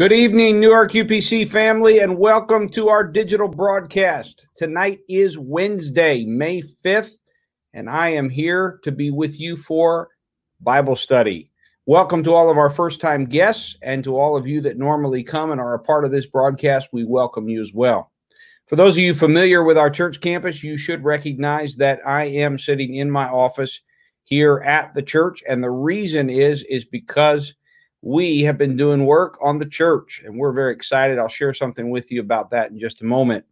Good evening, Newark UPC family, and welcome to our digital broadcast. Tonight is Wednesday, May 5th, and I am here to be with you for Bible study. Welcome to all of our first time guests and to all of you that normally come and are a part of this broadcast. We welcome you as well. For those of you familiar with our church campus, you should recognize that I am sitting in my office here at the church, and the reason is is because we have been doing work on the church and we're very excited. I'll share something with you about that in just a moment.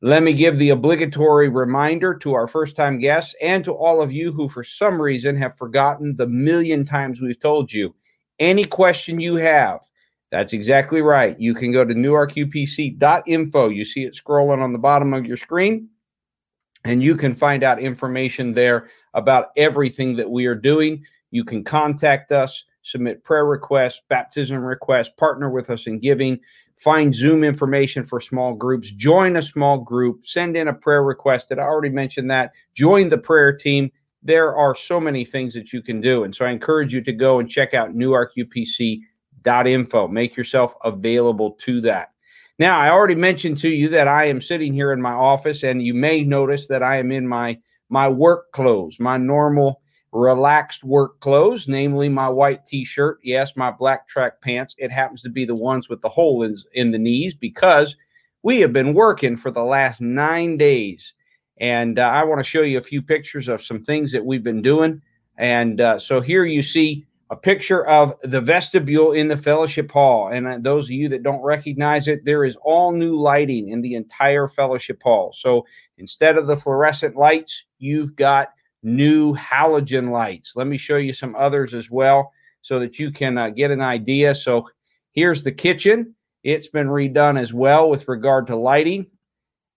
Let me give the obligatory reminder to our first time guests and to all of you who, for some reason, have forgotten the million times we've told you. Any question you have, that's exactly right. You can go to newarkupc.info. You see it scrolling on the bottom of your screen, and you can find out information there about everything that we are doing. You can contact us submit prayer requests, baptism requests, partner with us in giving, find Zoom information for small groups, join a small group, send in a prayer request. That I already mentioned that. Join the prayer team. There are so many things that you can do. And so I encourage you to go and check out newarkupc.info. Make yourself available to that. Now, I already mentioned to you that I am sitting here in my office, and you may notice that I am in my my work clothes, my normal relaxed work clothes, namely my white t shirt. Yes, my black track pants. It happens to be the ones with the hole in, in the knees because we have been working for the last nine days. And uh, I want to show you a few pictures of some things that we've been doing. And uh, so here you see a picture of the vestibule in the fellowship hall. And uh, those of you that don't recognize it, there is all new lighting in the entire fellowship hall. So instead of the fluorescent lights, you've got new halogen lights. Let me show you some others as well so that you can uh, get an idea. So here's the kitchen. It's been redone as well with regard to lighting.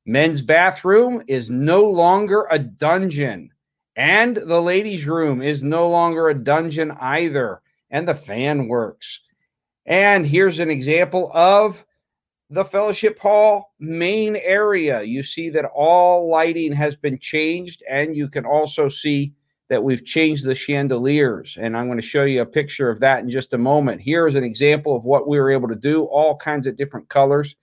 Men's bathroom is no longer a dungeon, and the ladies' room is no longer a dungeon either. And the fan works. And here's an example of the fellowship hall main area. You see that all lighting has been changed, and you can also see that we've changed the chandeliers. And I'm going to show you a picture of that in just a moment. Here is an example of what we were able to do, all kinds of different colors.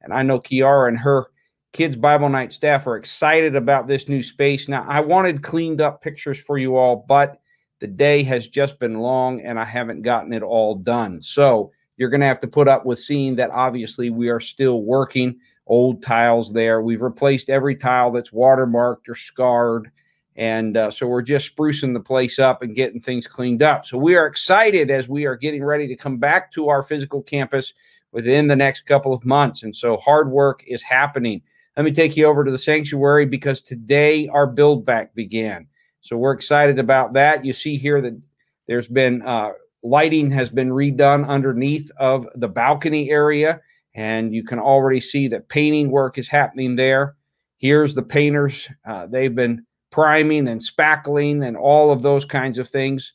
And I know Kiara and her kids Bible night staff are excited about this new space. Now, I wanted cleaned up pictures for you all, but the day has just been long and I haven't gotten it all done. So, you're going to have to put up with seeing that obviously we are still working old tiles there. We've replaced every tile that's watermarked or scarred. And uh, so we're just sprucing the place up and getting things cleaned up. So we are excited as we are getting ready to come back to our physical campus within the next couple of months. And so hard work is happening. Let me take you over to the sanctuary because today our build back began. So we're excited about that. You see here that there's been uh, lighting has been redone underneath of the balcony area and you can already see that painting work is happening there. Here's the painters uh, they've been priming and spackling and all of those kinds of things.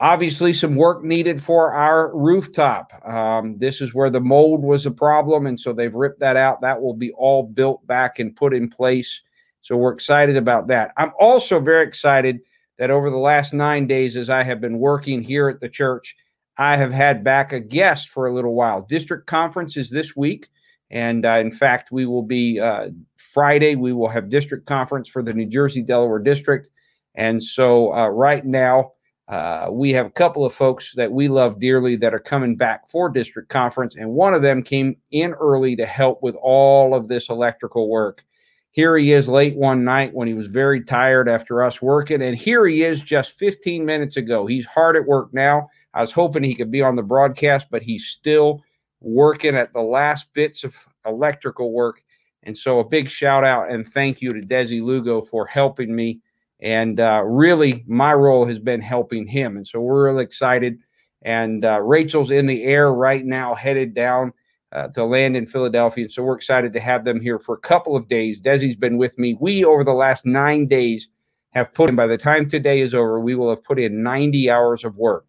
Obviously some work needed for our rooftop. Um, this is where the mold was a problem and so they've ripped that out. That will be all built back and put in place. So we're excited about that. I'm also very excited that over the last nine days, as I have been working here at the church, I have had back a guest for a little while. District conference is this week. And uh, in fact, we will be uh, Friday, we will have district conference for the New Jersey Delaware district. And so uh, right now, uh, we have a couple of folks that we love dearly that are coming back for district conference. And one of them came in early to help with all of this electrical work. Here he is late one night when he was very tired after us working. And here he is just 15 minutes ago. He's hard at work now. I was hoping he could be on the broadcast, but he's still working at the last bits of electrical work. And so a big shout out and thank you to Desi Lugo for helping me. And uh, really, my role has been helping him. And so we're really excited. And uh, Rachel's in the air right now, headed down uh, to land in Philadelphia. And So we're excited to have them here for a couple of days. Desi's been with me. We, over the last nine days, have put in, by the time today is over, we will have put in 90 hours of work.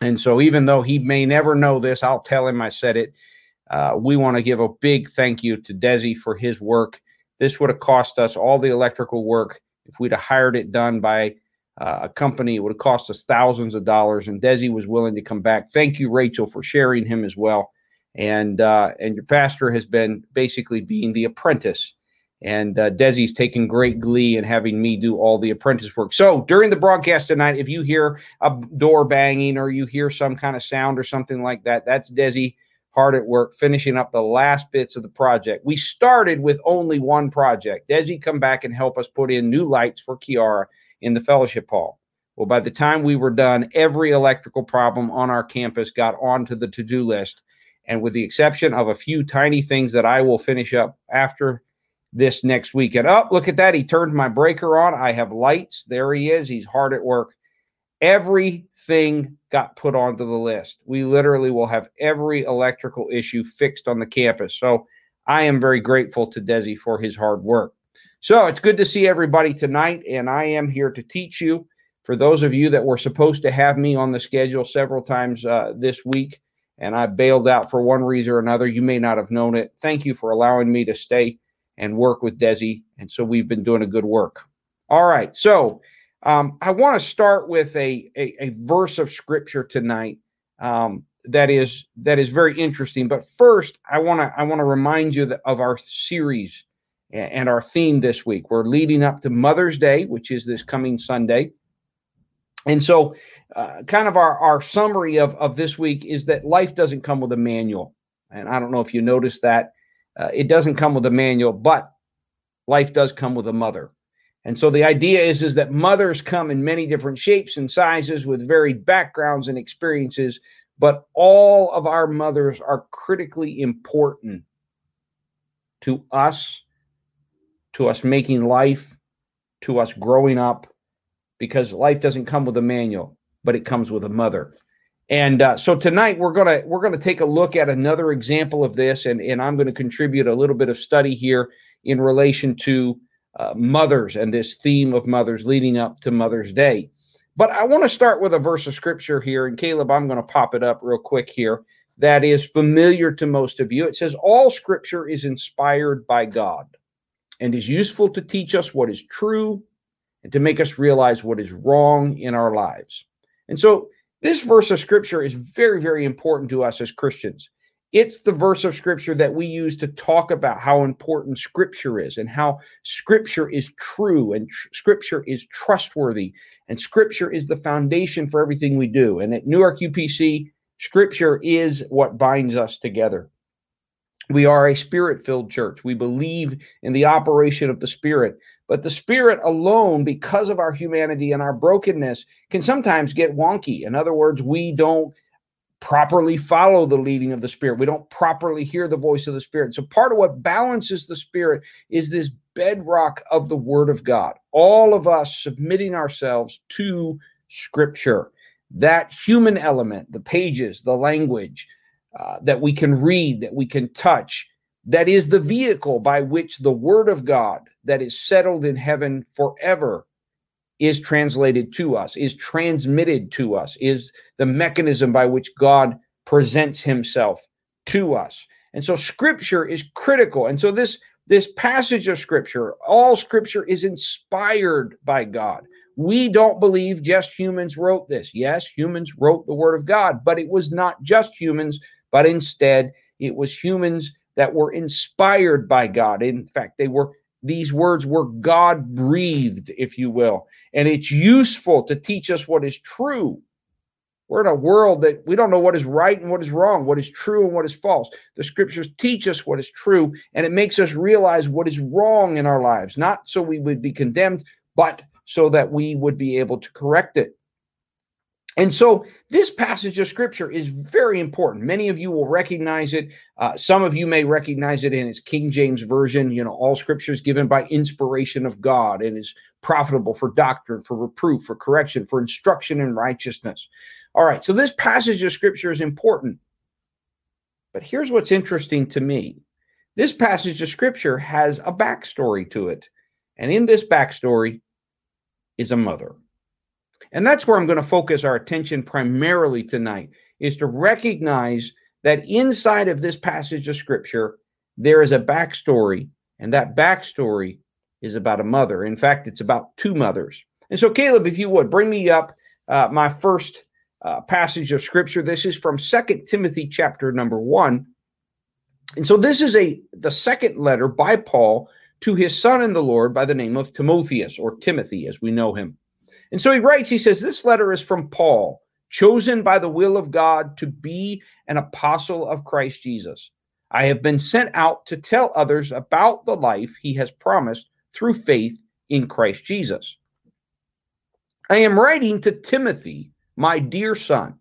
And so, even though he may never know this, I'll tell him I said it. Uh, we want to give a big thank you to Desi for his work. This would have cost us all the electrical work if we'd have hired it done by uh, a company. It would have cost us thousands of dollars, and Desi was willing to come back. Thank you, Rachel, for sharing him as well. And uh, and your pastor has been basically being the apprentice. And uh, Desi's taken great glee in having me do all the apprentice work. So during the broadcast tonight, if you hear a door banging or you hear some kind of sound or something like that, that's Desi hard at work finishing up the last bits of the project. We started with only one project. Desi come back and help us put in new lights for Kiara in the fellowship hall. Well, by the time we were done, every electrical problem on our campus got onto the to-do list. And with the exception of a few tiny things that I will finish up after this next weekend. Oh, look at that. He turned my breaker on. I have lights. There he is. He's hard at work. Everything got put onto the list. We literally will have every electrical issue fixed on the campus. So I am very grateful to Desi for his hard work. So it's good to see everybody tonight, and I am here to teach you. For those of you that were supposed to have me on the schedule several times uh, this week, and I bailed out for one reason or another, you may not have known it. Thank you for allowing me to stay and work with Desi. And so we've been doing a good work. All right. So um, I want to start with a, a, a, verse of scripture tonight um, that is that is very interesting. But first, I want to I want to remind you of our series and our theme this week. We're leading up to Mother's Day, which is this coming Sunday. And so, uh, kind of our, our summary of, of this week is that life doesn't come with a manual. And I don't know if you noticed that. Uh, it doesn't come with a manual, but life does come with a mother. And so the idea is, is that mothers come in many different shapes and sizes with varied backgrounds and experiences, but all of our mothers are critically important to us, to us making life, to us growing up, because life doesn't come with a manual, but it comes with a mother. And uh, so tonight we're gonna we're gonna take a look at another example of this, and and I'm going to contribute a little bit of study here in relation to uh, mothers and this theme of mothers leading up to Mother's Day. But I want to start with a verse of scripture here, and Caleb, I'm going to pop it up real quick here. That is familiar to most of you. It says, All scripture is inspired by God and is useful to teach us what is true and to make us realize what is wrong in our lives. And so this verse of scripture is very, very important to us as Christians. It's the verse of scripture that we use to talk about how important scripture is and how scripture is true and tr- scripture is trustworthy and scripture is the foundation for everything we do. And at Newark UPC, scripture is what binds us together. We are a spirit filled church. We believe in the operation of the spirit. But the spirit alone, because of our humanity and our brokenness, can sometimes get wonky. In other words, we don't properly follow the leading of the spirit. We don't properly hear the voice of the spirit. So part of what balances the spirit is this bedrock of the word of God. All of us submitting ourselves to scripture. That human element, the pages, the language uh, that we can read, that we can touch, that is the vehicle by which the word of God that is settled in heaven forever is translated to us, is transmitted to us, is the mechanism by which God presents himself to us. And so scripture is critical. And so this this passage of scripture, all scripture is inspired by God. We don't believe just humans wrote this. Yes, humans wrote the word of God, but it was not just humans, but instead it was humans that were inspired by God. In fact, they were these words were God breathed, if you will. And it's useful to teach us what is true. We're in a world that we don't know what is right and what is wrong, what is true and what is false. The scriptures teach us what is true, and it makes us realize what is wrong in our lives, not so we would be condemned, but so that we would be able to correct it. And so this passage of scripture is very important. Many of you will recognize it. Uh, some of you may recognize it in its King James Version. You know, all scripture is given by inspiration of God and is profitable for doctrine, for reproof, for correction, for instruction in righteousness. All right, so this passage of scripture is important. But here's what's interesting to me this passage of scripture has a backstory to it. And in this backstory is a mother. And that's where I'm going to focus our attention primarily tonight is to recognize that inside of this passage of scripture, there is a backstory, and that backstory is about a mother. In fact, it's about two mothers. And so, Caleb, if you would bring me up uh, my first uh, passage of scripture. This is from Second Timothy chapter number one, And so this is a the second letter by Paul to his son in the Lord by the name of Timotheus or Timothy as we know him. And so he writes, he says, This letter is from Paul, chosen by the will of God to be an apostle of Christ Jesus. I have been sent out to tell others about the life he has promised through faith in Christ Jesus. I am writing to Timothy, my dear son.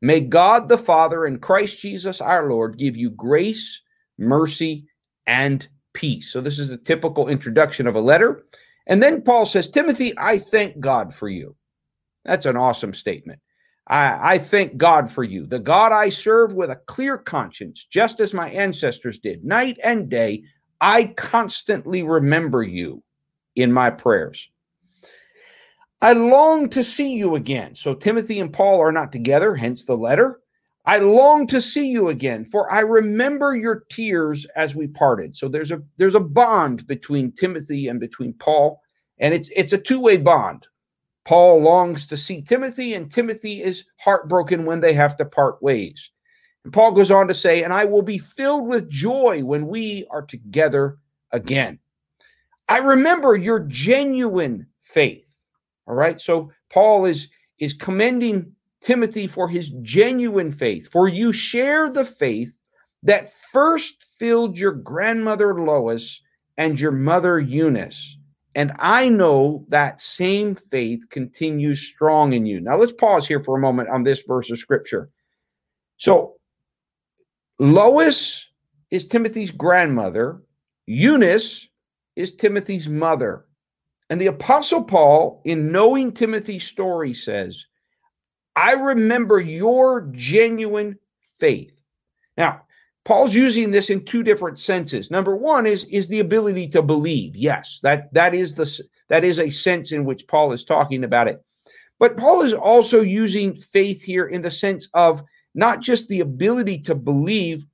May God the Father and Christ Jesus our Lord give you grace, mercy, and peace. So, this is a typical introduction of a letter. And then Paul says, Timothy, I thank God for you. That's an awesome statement. I, I thank God for you, the God I serve with a clear conscience, just as my ancestors did, night and day. I constantly remember you in my prayers. I long to see you again. So Timothy and Paul are not together, hence the letter. I long to see you again, for I remember your tears as we parted. So there's a there's a bond between Timothy and between Paul, and it's it's a two-way bond. Paul longs to see Timothy, and Timothy is heartbroken when they have to part ways. And Paul goes on to say, And I will be filled with joy when we are together again. I remember your genuine faith. All right. So Paul is is commending Timothy for his genuine faith. For you share the faith that first filled your grandmother Lois and your mother Eunice. And I know that same faith continues strong in you. Now let's pause here for a moment on this verse of scripture. So Lois is Timothy's grandmother, Eunice is Timothy's mother. And the Apostle Paul, in knowing Timothy's story, says, I remember your genuine faith. Now, Paul's using this in two different senses. Number one is, is the ability to believe. Yes, that, that is the that is a sense in which Paul is talking about it. But Paul is also using faith here in the sense of not just the ability to believe,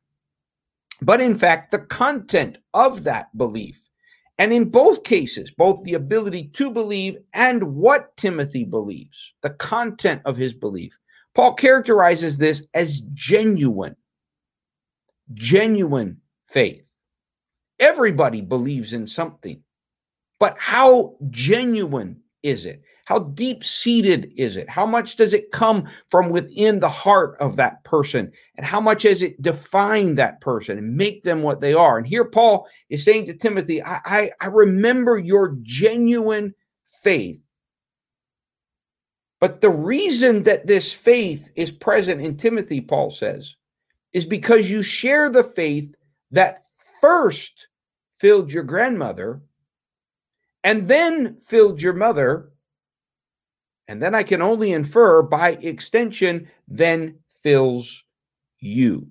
but in fact, the content of that belief. And in both cases, both the ability to believe and what Timothy believes, the content of his belief, Paul characterizes this as genuine. Genuine faith. Everybody believes in something, but how genuine is it? How deep seated is it? How much does it come from within the heart of that person? And how much has it defined that person and make them what they are? And here Paul is saying to Timothy, I, I, I remember your genuine faith. But the reason that this faith is present in Timothy, Paul says, is because you share the faith that first filled your grandmother and then filled your mother and then I can only infer by extension, then fills you.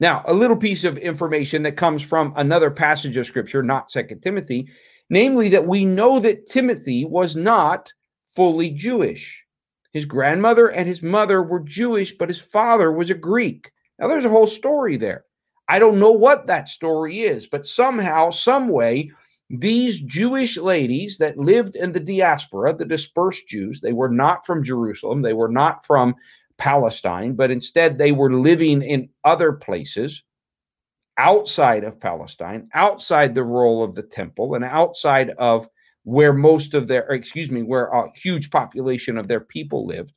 Now, a little piece of information that comes from another passage of scripture, not Second Timothy, namely that we know that Timothy was not fully Jewish. His grandmother and his mother were Jewish, but his father was a Greek. Now, there's a whole story there. I don't know what that story is, but somehow, some way, these Jewish ladies that lived in the diaspora, the dispersed Jews, they were not from Jerusalem, they were not from Palestine, but instead they were living in other places outside of Palestine, outside the role of the temple, and outside of where most of their, excuse me, where a huge population of their people lived.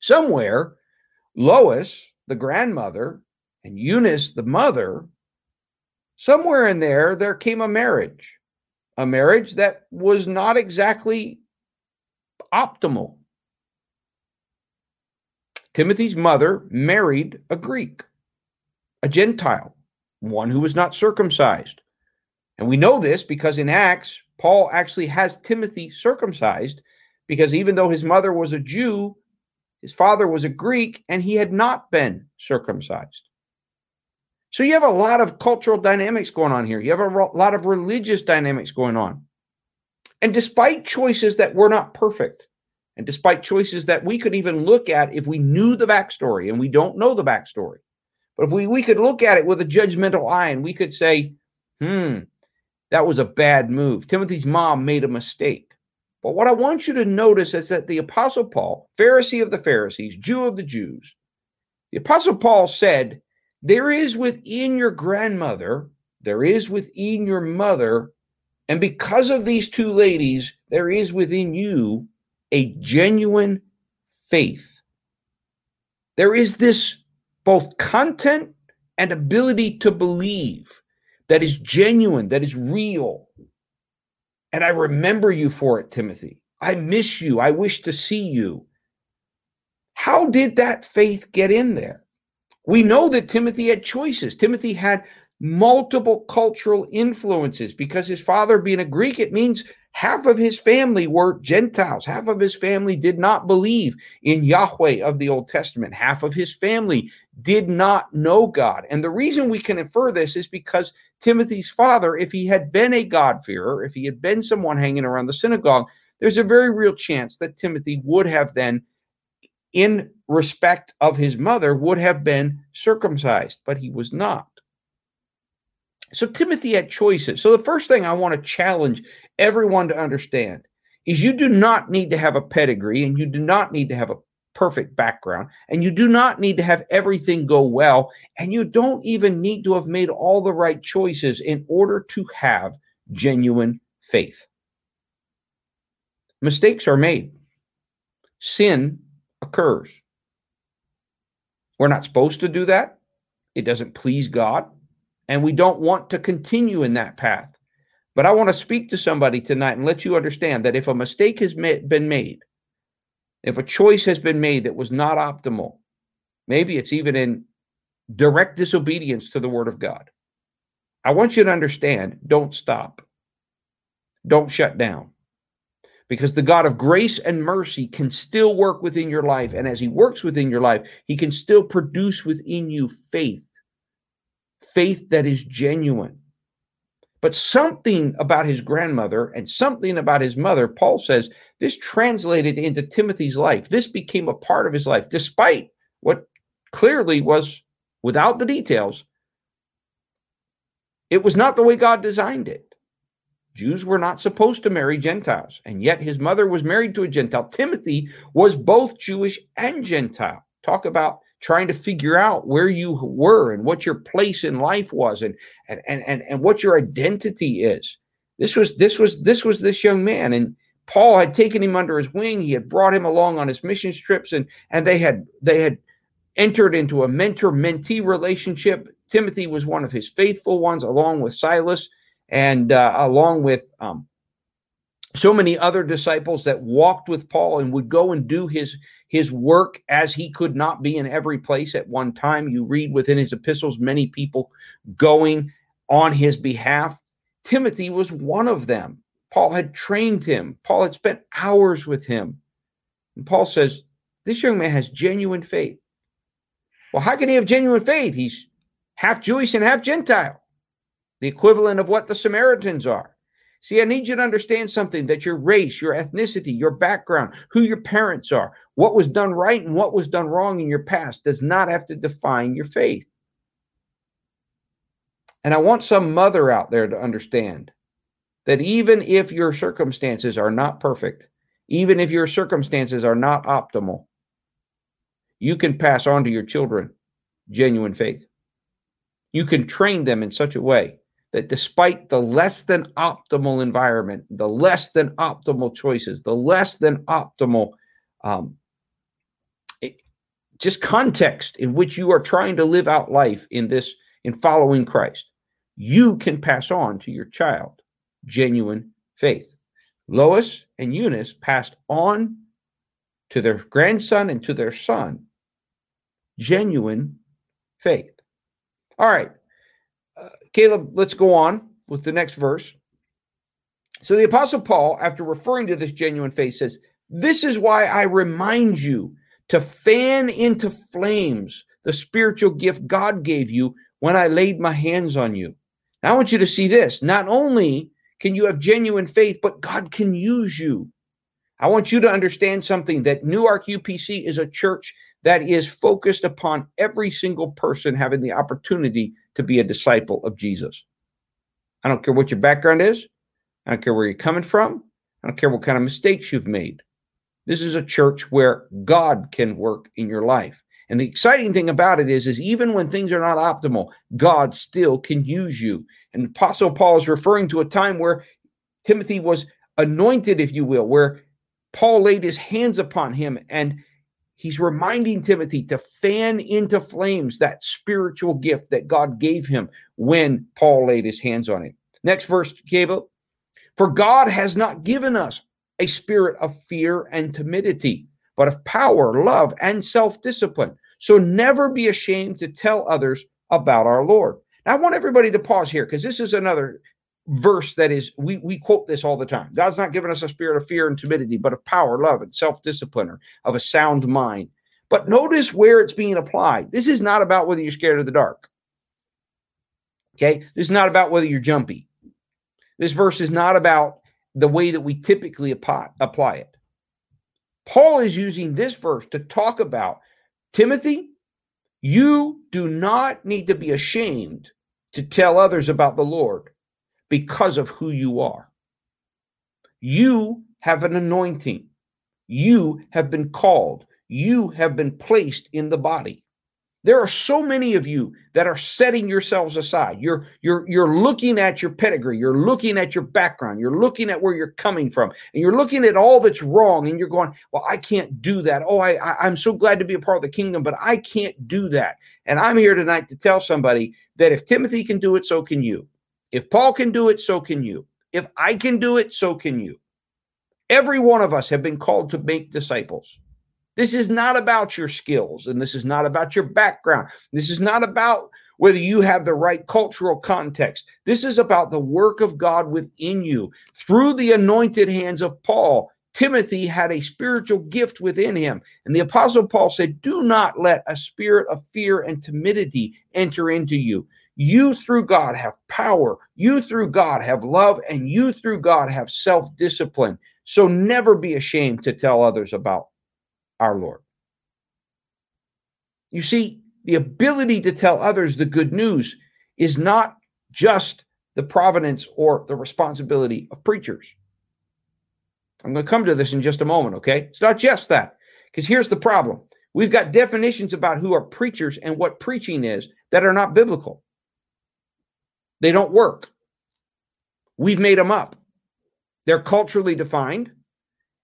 Somewhere, Lois, the grandmother, and Eunice, the mother, somewhere in there, there came a marriage, a marriage that was not exactly optimal. Timothy's mother married a Greek, a Gentile, one who was not circumcised. And we know this because in Acts, Paul actually has Timothy circumcised because even though his mother was a Jew, his father was a Greek and he had not been circumcised. So you have a lot of cultural dynamics going on here. You have a lot of religious dynamics going on. And despite choices that were not perfect, and despite choices that we could even look at if we knew the backstory, and we don't know the backstory, but if we, we could look at it with a judgmental eye and we could say, hmm, that was a bad move. Timothy's mom made a mistake. But what I want you to notice is that the Apostle Paul, Pharisee of the Pharisees, Jew of the Jews, the Apostle Paul said, there is within your grandmother, there is within your mother, and because of these two ladies, there is within you a genuine faith. There is this both content and ability to believe that is genuine, that is real. And I remember you for it, Timothy. I miss you. I wish to see you. How did that faith get in there? We know that Timothy had choices. Timothy had multiple cultural influences because his father being a Greek, it means half of his family were Gentiles. Half of his family did not believe in Yahweh of the Old Testament. Half of his family did not know God. And the reason we can infer this is because Timothy's father, if he had been a God-fearer, if he had been someone hanging around the synagogue, there's a very real chance that Timothy would have then, in respect of his mother, would have been circumcised, but he was not. So Timothy had choices. So the first thing I want to challenge everyone to understand is you do not need to have a pedigree and you do not need to have a perfect background and you do not need to have everything go well and you don't even need to have made all the right choices in order to have genuine faith. Mistakes are made. Sin occurs. We're not supposed to do that. It doesn't please God and we don't want to continue in that path. But I want to speak to somebody tonight and let you understand that if a mistake has been made, if a choice has been made that was not optimal, maybe it's even in direct disobedience to the word of God. I want you to understand don't stop, don't shut down. Because the God of grace and mercy can still work within your life. And as He works within your life, He can still produce within you faith faith that is genuine. But something about his grandmother and something about his mother, Paul says, this translated into Timothy's life. This became a part of his life, despite what clearly was, without the details, it was not the way God designed it. Jews were not supposed to marry Gentiles, and yet his mother was married to a Gentile. Timothy was both Jewish and Gentile. Talk about trying to figure out where you were and what your place in life was and and and and and what your identity is. This was this was this was this young man and Paul had taken him under his wing. He had brought him along on his mission trips and and they had they had entered into a mentor-mentee relationship. Timothy was one of his faithful ones along with Silas and uh, along with um, so many other disciples that walked with Paul and would go and do his his work as he could not be in every place at one time. You read within his epistles many people going on his behalf. Timothy was one of them. Paul had trained him. Paul had spent hours with him. And Paul says, This young man has genuine faith. Well, how can he have genuine faith? He's half Jewish and half Gentile, the equivalent of what the Samaritans are. See, I need you to understand something that your race, your ethnicity, your background, who your parents are, what was done right and what was done wrong in your past does not have to define your faith. And I want some mother out there to understand that even if your circumstances are not perfect, even if your circumstances are not optimal, you can pass on to your children genuine faith. You can train them in such a way that despite the less than optimal environment, the less than optimal choices, the less than optimal um, it, just context in which you are trying to live out life in this, in following Christ, you can pass on to your child genuine faith. Lois and Eunice passed on to their grandson and to their son genuine faith. All right. Caleb, let's go on with the next verse. So the Apostle Paul, after referring to this genuine faith, says, This is why I remind you to fan into flames the spiritual gift God gave you when I laid my hands on you. Now, I want you to see this. Not only can you have genuine faith, but God can use you. I want you to understand something that Newark UPC is a church that is focused upon every single person having the opportunity to be a disciple of Jesus. I don't care what your background is. I don't care where you're coming from. I don't care what kind of mistakes you've made. This is a church where God can work in your life. And the exciting thing about it is, is even when things are not optimal, God still can use you. And Apostle Paul is referring to a time where Timothy was anointed, if you will, where Paul laid his hands upon him and he's reminding Timothy to fan into flames that spiritual gift that God gave him when Paul laid his hands on him. Next verse, Caleb. For God has not given us a spirit of fear and timidity, but of power, love, and self discipline. So never be ashamed to tell others about our Lord. Now, I want everybody to pause here because this is another verse that is, we, we quote this all the time. God's not given us a spirit of fear and timidity, but of power, love, and self discipline, or of a sound mind. But notice where it's being applied. This is not about whether you're scared of the dark. Okay. This is not about whether you're jumpy. This verse is not about the way that we typically apply, apply it. Paul is using this verse to talk about Timothy, you do not need to be ashamed to tell others about the Lord because of who you are. You have an anointing. You have been called. You have been placed in the body. There are so many of you that are setting yourselves aside. You're you're you're looking at your pedigree, you're looking at your background, you're looking at where you're coming from, and you're looking at all that's wrong, and you're going, "Well, I can't do that. Oh, I, I I'm so glad to be a part of the kingdom, but I can't do that." And I'm here tonight to tell somebody that if Timothy can do it, so can you. If Paul can do it, so can you. If I can do it, so can you. Every one of us have been called to make disciples. This is not about your skills and this is not about your background. This is not about whether you have the right cultural context. This is about the work of God within you. Through the anointed hands of Paul, Timothy had a spiritual gift within him. And the Apostle Paul said, Do not let a spirit of fear and timidity enter into you. You, through God, have power. You, through God, have love. And you, through God, have self discipline. So never be ashamed to tell others about our Lord. You see, the ability to tell others the good news is not just the providence or the responsibility of preachers. I'm going to come to this in just a moment, okay? It's not just that, because here's the problem. We've got definitions about who are preachers and what preaching is that are not biblical. They don't work. We've made them up. They're culturally defined,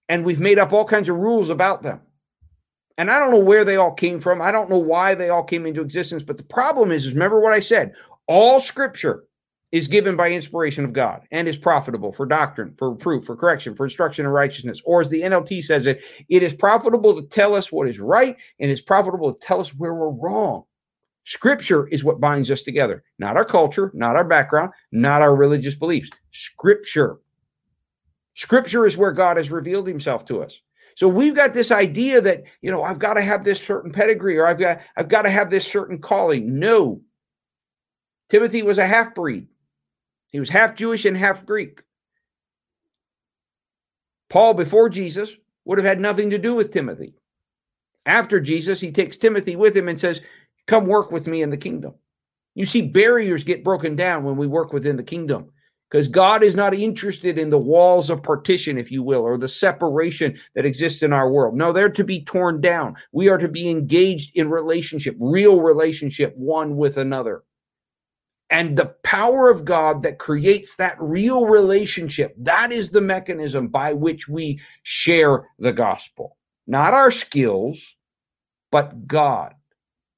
and we've made up all kinds of rules about them. And I don't know where they all came from. I don't know why they all came into existence. But the problem is, is remember what I said all scripture is given by inspiration of God and is profitable for doctrine, for reproof, for correction, for instruction in righteousness. Or as the NLT says it, it is profitable to tell us what is right and it's profitable to tell us where we're wrong. Scripture is what binds us together, not our culture, not our background, not our religious beliefs. Scripture. Scripture is where God has revealed himself to us. So we've got this idea that, you know, I've got to have this certain pedigree or I've got I've got to have this certain calling. No. Timothy was a half breed. He was half Jewish and half Greek. Paul before Jesus would have had nothing to do with Timothy. After Jesus, he takes Timothy with him and says, "Come work with me in the kingdom." You see barriers get broken down when we work within the kingdom because God is not interested in the walls of partition, if you will, or the separation that exists in our world. No, they're to be torn down. We are to be engaged in relationship, real relationship, one with another. And the power of God that creates that real relationship, that is the mechanism by which we share the gospel. Not our skills, but God.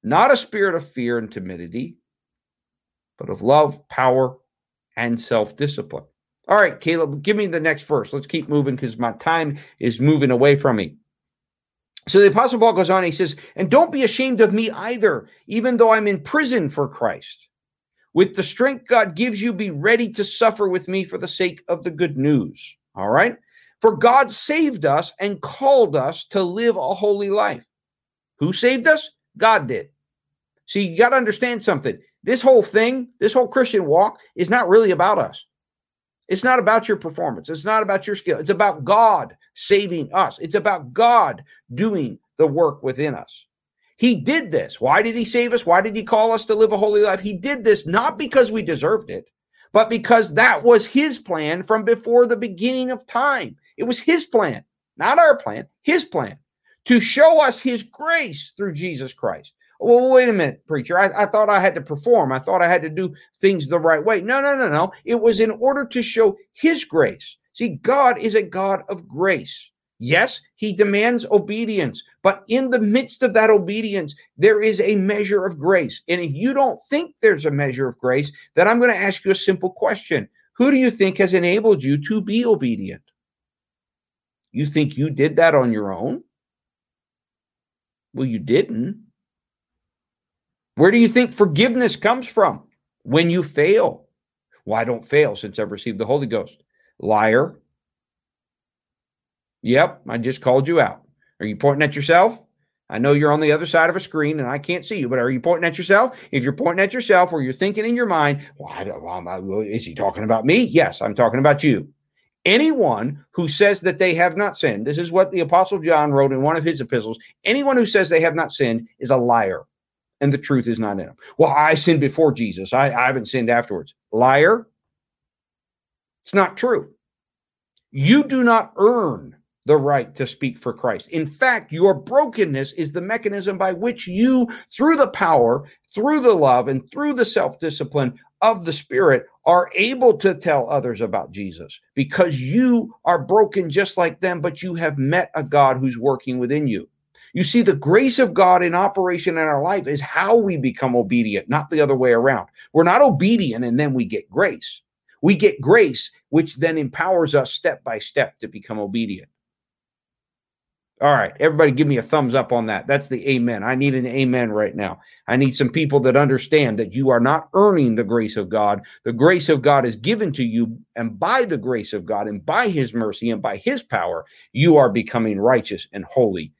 Not a spirit of fear and timidity, but of love, power, and self discipline. All right, Caleb, give me the next verse. Let's keep moving because my time is moving away from me. So the Apostle Paul goes on, he says, And don't be ashamed of me either, even though I'm in prison for Christ. With the strength God gives you, be ready to suffer with me for the sake of the good news. All right? For God saved us and called us to live a holy life. Who saved us? God did. See, you got to understand something. This whole thing, this whole Christian walk is not really about us. It's not about your performance. It's not about your skill. It's about God saving us. It's about God doing the work within us. He did this. Why did he save us? Why did he call us to live a holy life? He did this not because we deserved it, but because that was his plan from before the beginning of time. It was his plan, not our plan, his plan to show us his grace through Jesus Christ. Well, wait a minute, preacher. I, I, thought I had to perform. I thought I had to do things the right way. No, no, no, no. It was in order to show his grace. See, God is a God of grace. Yes, he demands obedience, but in the midst of that obedience, there is a measure of grace. And if you don't think there's a measure of grace, then I'm going to ask you a simple question Who do you think has enabled you to be obedient? You think you did that on your own? Well, you didn't. Where do you think forgiveness comes from when you fail? Well, I don't fail since I've received the Holy Ghost. Liar. Yep, I just called you out. Are you pointing at yourself? I know you're on the other side of a screen and I can't see you, but are you pointing at yourself? If you're pointing at yourself or you're thinking in your mind, well, I don't, well, is he talking about me? Yes, I'm talking about you. Anyone who says that they have not sinned, this is what the Apostle John wrote in one of his epistles. Anyone who says they have not sinned is a liar, and the truth is not in them. Well, I sinned before Jesus. I, I haven't sinned afterwards. Liar. It's not true. You do not earn the right to speak for Christ. In fact, your brokenness is the mechanism by which you, through the power, through the love, and through the self discipline of the Spirit, are able to tell others about Jesus because you are broken just like them, but you have met a God who's working within you. You see, the grace of God in operation in our life is how we become obedient, not the other way around. We're not obedient and then we get grace. We get grace, which then empowers us step by step to become obedient. All right, everybody give me a thumbs up on that. That's the amen. I need an amen right now. I need some people that understand that you are not earning the grace of God. The grace of God is given to you, and by the grace of God and by his mercy and by his power, you are becoming righteous and holy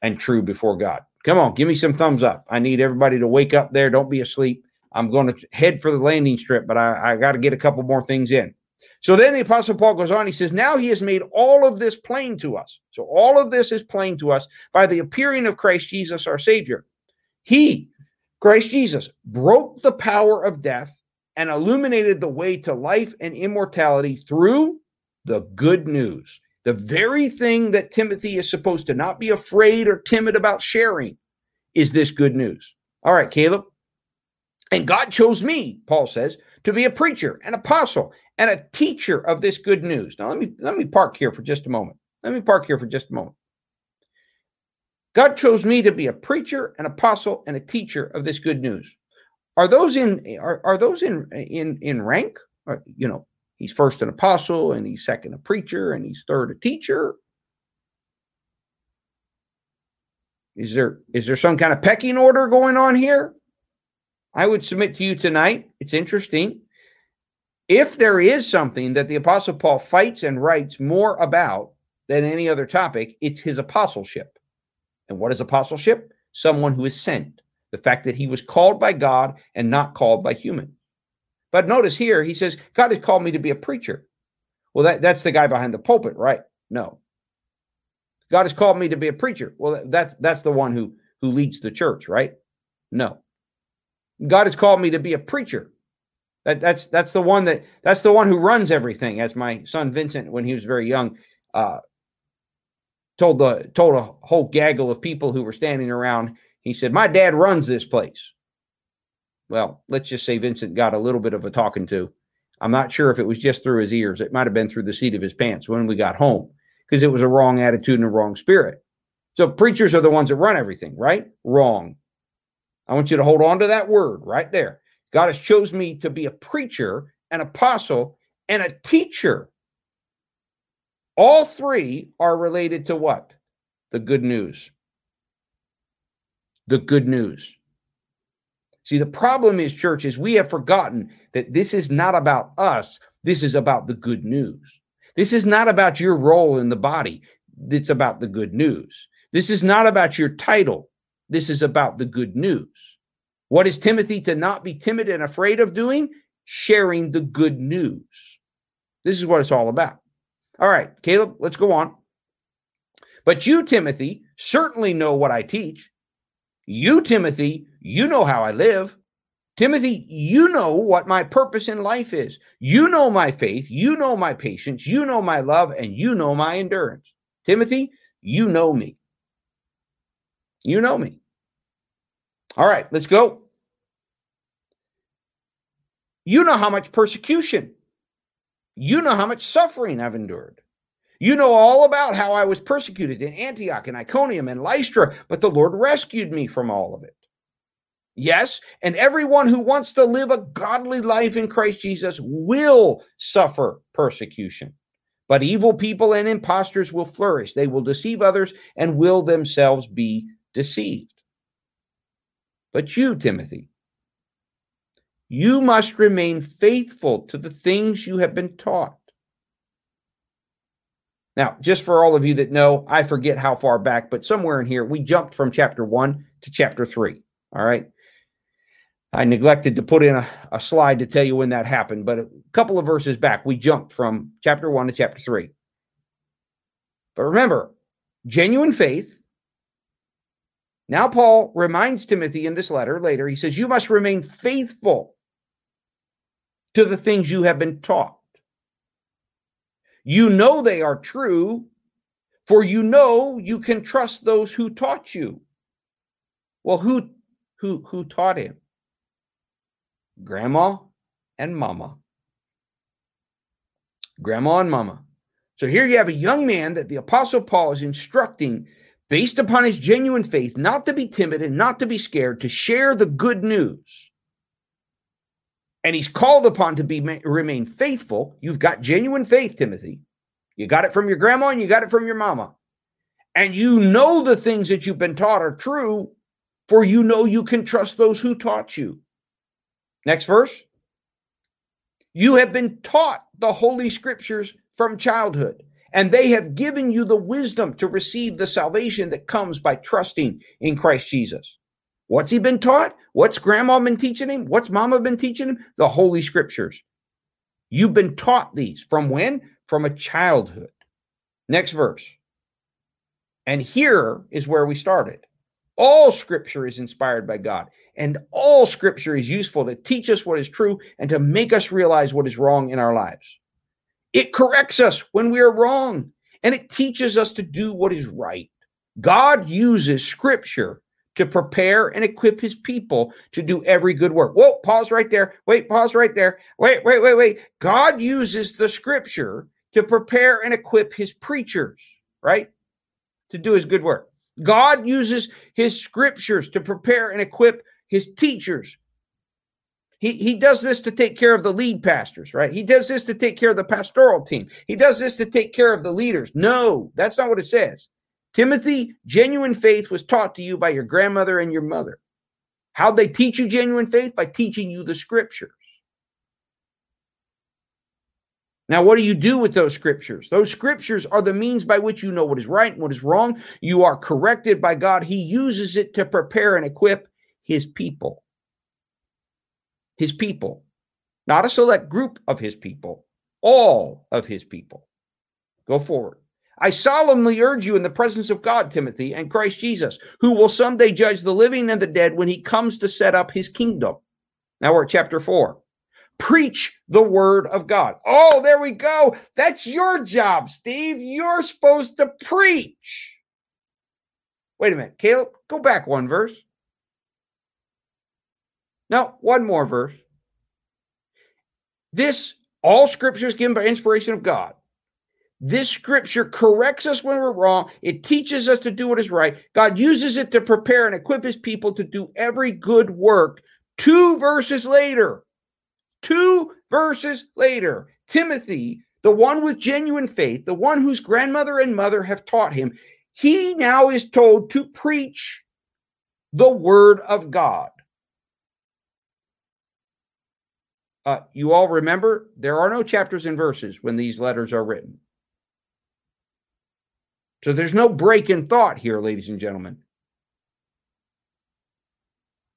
and true before God. Come on, give me some thumbs up. I need everybody to wake up there. Don't be asleep. I'm going to head for the landing strip, but I, I got to get a couple more things in. So then the Apostle Paul goes on, he says, Now he has made all of this plain to us. So all of this is plain to us by the appearing of Christ Jesus, our Savior. He, Christ Jesus, broke the power of death and illuminated the way to life and immortality through the good news. The very thing that Timothy is supposed to not be afraid or timid about sharing is this good news. All right, Caleb. And God chose me, Paul says, to be a preacher, an apostle, and a teacher of this good news. Now let me let me park here for just a moment. Let me park here for just a moment. God chose me to be a preacher, an apostle, and a teacher of this good news. Are those in are, are those in in in rank? Or, you know, he's first an apostle, and he's second a preacher, and he's third a teacher. Is there is there some kind of pecking order going on here? I would submit to you tonight. It's interesting if there is something that the Apostle Paul fights and writes more about than any other topic, it's his apostleship. And what is apostleship? Someone who is sent. The fact that he was called by God and not called by human. But notice here, he says, God has called me to be a preacher. Well, that, that's the guy behind the pulpit, right? No. God has called me to be a preacher. Well, that's that's the one who who leads the church, right? No. God has called me to be a preacher. That that's that's the one that that's the one who runs everything. As my son Vincent, when he was very young, uh, told the told a whole gaggle of people who were standing around. He said, "My dad runs this place." Well, let's just say Vincent got a little bit of a talking to. I'm not sure if it was just through his ears. It might have been through the seat of his pants when we got home because it was a wrong attitude and a wrong spirit. So preachers are the ones that run everything, right? Wrong. I want you to hold on to that word right there. God has chosen me to be a preacher, an apostle, and a teacher. All three are related to what? The good news. The good news. See, the problem is, church, is we have forgotten that this is not about us. This is about the good news. This is not about your role in the body. It's about the good news. This is not about your title. This is about the good news. What is Timothy to not be timid and afraid of doing? Sharing the good news. This is what it's all about. All right, Caleb, let's go on. But you, Timothy, certainly know what I teach. You, Timothy, you know how I live. Timothy, you know what my purpose in life is. You know my faith. You know my patience. You know my love, and you know my endurance. Timothy, you know me. You know me. All right, let's go. You know how much persecution, you know how much suffering I've endured. You know all about how I was persecuted in Antioch and Iconium and Lystra, but the Lord rescued me from all of it. Yes, and everyone who wants to live a godly life in Christ Jesus will suffer persecution. But evil people and impostors will flourish. They will deceive others and will themselves be deceived. But you, Timothy, you must remain faithful to the things you have been taught. Now, just for all of you that know, I forget how far back, but somewhere in here, we jumped from chapter one to chapter three. All right. I neglected to put in a, a, slide to tell you when that happened, but a couple of verses back, we jumped from chapter one to chapter three. But remember, genuine faith. Now, Paul reminds Timothy in this letter later, he says, You must remain faithful to the things you have been taught. You know they are true, for you know you can trust those who taught you. Well, who who who taught him? grandma and mama. Grandma and mama. So here you have a young man that the Apostle Paul is instructing based upon his genuine faith not to be timid and not to be scared, to share the good news. And he's called upon to be remain faithful. You've got genuine faith, Timothy. You got it from your grandma and you got it from your mama. And you know the things that you've been taught are true, for you know you can trust those who taught you. Next verse. You have been taught the Holy Scriptures from childhood, and they have given you the wisdom to receive the salvation that comes by trusting in Christ Jesus. What's he been taught? What's grandma been teaching him? What's mama been teaching him? The Holy Scriptures. You've been taught these from when? From a childhood. Next verse. And here is where we started. All scripture is inspired by God and all scripture is useful to teach us what is true and to make us realize what is wrong in our lives. It corrects us when we are wrong and it teaches us to do what is right. God uses scripture to prepare and equip his people to do every good work. Whoa, pause right there. Wait, pause right there. Wait, wait, wait, wait. God uses the scripture to prepare and equip his preachers, right? To do his good work. God uses his scriptures to prepare and equip his teachers. He, does this to take care of the lead pastors, right? He does this to take care of the pastoral team. He does this to take care of the leaders. No, that's not what it says. Timothy, genuine faith was taught to you by your grandmother and your mother. How'd they teach you genuine faith? By teaching you the scriptures. Now, what do you do with those scriptures? Those scriptures are the means by which you know what is right and what is wrong. You are corrected by God. He uses it to prepare and equip his people. His people, not a select group of his people, all of his people. Go forward. I solemnly urge you in the presence of God, Timothy, and Christ Jesus, who will someday judge the living and the dead when he comes to set up his kingdom. Now we're at chapter four. Preach the word of God. Oh, there we go. That's your job, Steve. You're supposed to preach. Wait a minute, Caleb, go back one verse. Now, one more verse. This, all scripture is given by inspiration of God. This scripture corrects us when we're wrong. It teaches us to do what is right. God uses it to prepare and equip his people to do every good work. Two verses later, two verses later, Timothy, the one with genuine faith, the one whose grandmother and mother have taught him, he now is told to preach the word of God. Uh, you all remember there are no chapters and verses when these letters are written. So there's no break in thought here, ladies and gentlemen.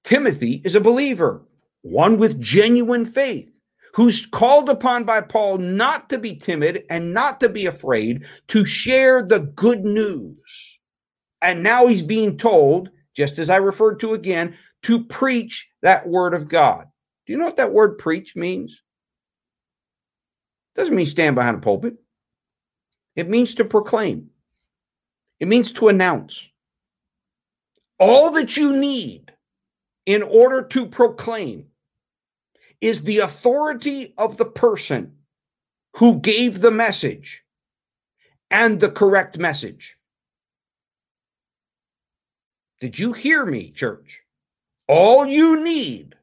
Timothy is a believer, one with genuine faith, who's called upon by Paul not to be timid and not to be afraid to share the good news. And now he's being told, just as I referred to again, to preach that word of God. Do you know what that word preach means? Doesn't mean stand behind a pulpit. It means to proclaim. It means to announce. All that you need in order to proclaim is the authority of the person who gave the message and the correct message. Did you hear me, church? All you need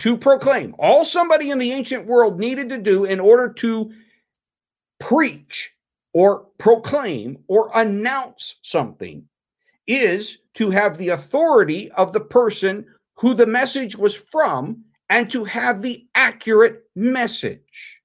to proclaim, all somebody in the ancient world needed to do in order to preach or proclaim or announce something is to have the authority of the person who the message was from and to have the accurate message.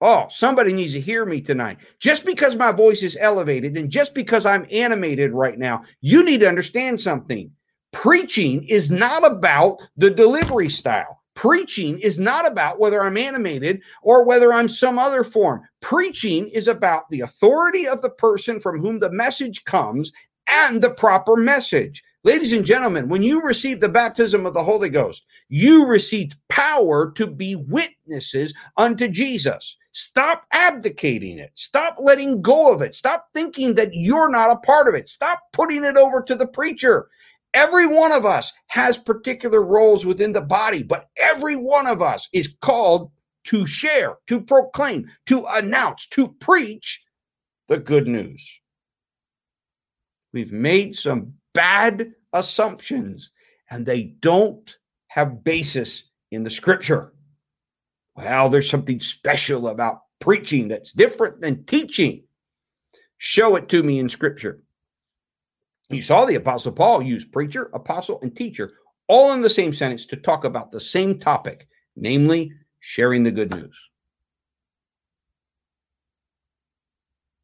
Oh, somebody needs to hear me tonight. Just because my voice is elevated and just because I'm animated right now, you need to understand something. Preaching is not about the delivery style. Preaching is not about whether I'm animated or whether I'm some other form. Preaching is about the authority of the person from whom the message comes and the proper message. Ladies and gentlemen, when you receive the baptism of the Holy Ghost, you received power to be witnesses unto Jesus. Stop abdicating it. Stop letting go of it. Stop thinking that you're not a part of it. Stop putting it over to the preacher. Every one of us has particular roles within the body, but every one of us is called to share, to proclaim, to announce, to preach the good news. We've made some bad assumptions and they don't have basis in the scripture. Well, there's something special about preaching that's different than teaching. Show it to me in scripture. You saw the Apostle Paul use preacher, apostle, and teacher all in the same sentence to talk about the same topic, namely sharing the good news.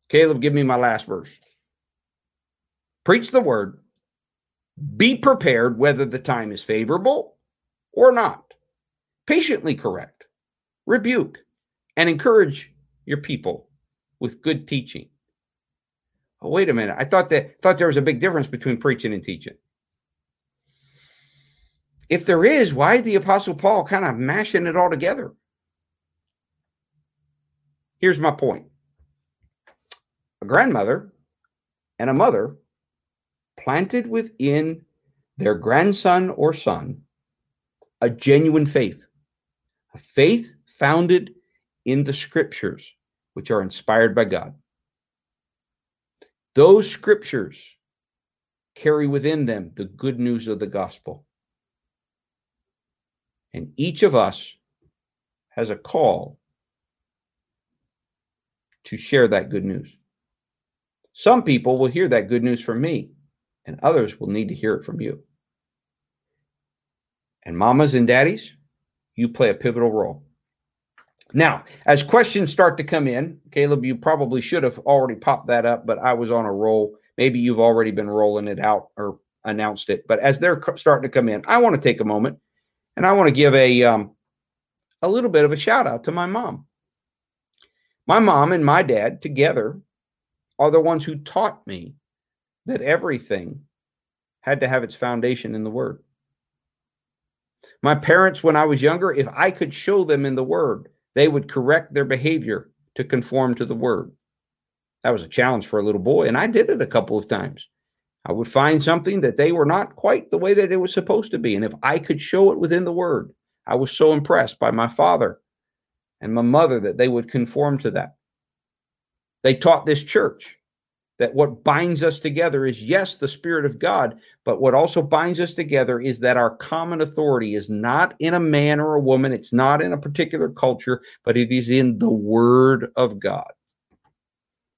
Caleb, give me my last verse. Preach the word. Be prepared whether the time is favorable or not. Patiently correct rebuke, and encourage your people with good teaching. Oh, wait a minute. I thought that thought there was a big difference between preaching and teaching. If there is, why the apostle Paul kind of mashing it all together? Here's my point. A grandmother and a mother planted within their grandson or son a genuine faith, a faith founded in the scriptures, which are inspired by God. Those scriptures carry within them the good news of the gospel. And each of us has a call to share that good news. Some people will hear that good news from me, and others will need to hear it from you. And mamas and daddies, you play a pivotal role. Now, as questions start to come in, Caleb, you probably should have already popped that up, but I was on a roll. Maybe you've already been rolling it out or announced it. But as they're starting to come in, I want to take a moment and I want to give a um, a little bit of a shout out to my mom. My mom and my dad together are the ones who taught me that everything had to have its foundation in the Word. My parents, when I was younger, if I could show them in the Word they would correct their behavior to conform to the word. That was a challenge for a little boy, and I did it a couple of times. I would find something that they were not quite the way that it was supposed to be. And if I could show it within the word, I was so impressed by my father and my mother that they would conform to that. They taught this church that what binds us together is, yes, the Spirit of God, but what also binds us together is that our common authority is not in a man or a woman, it's not in a particular culture, but it is in the Word of God.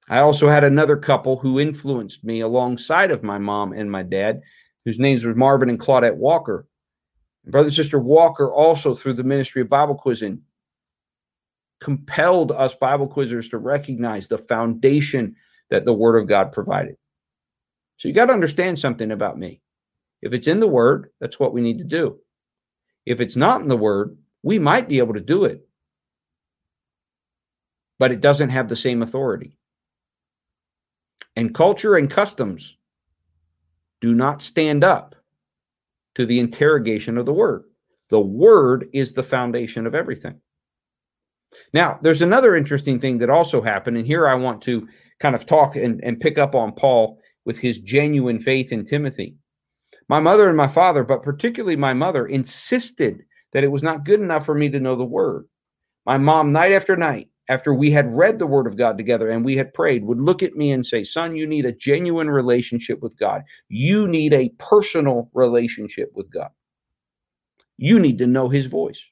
I also had another couple who influenced me alongside of my mom and my dad, whose names were Marvin and Claudette Walker. Brother and Sister Walker also, through the ministry of Bible quizzing, compelled us Bible quizzers to recognize the foundation that the Word of God provided. So you got to understand something about me. If it's in the Word, that's what we need to do. If it's not in the Word, we might be able to do it, but it doesn't have the same authority. And culture and customs do not stand up to the interrogation of the Word. The Word is the foundation of everything. Now, there's another interesting thing that also happened, and here I want to kind of talk and, and pick up on Paul with his genuine faith in Timothy. My mother and my father, but particularly my mother, insisted that it was not good enough for me to know the word. My mom, night after night, after we had read the word of God together and we had prayed, would look at me and say, Son, you need a genuine relationship with God. You need a personal relationship with God. You need to know his voice.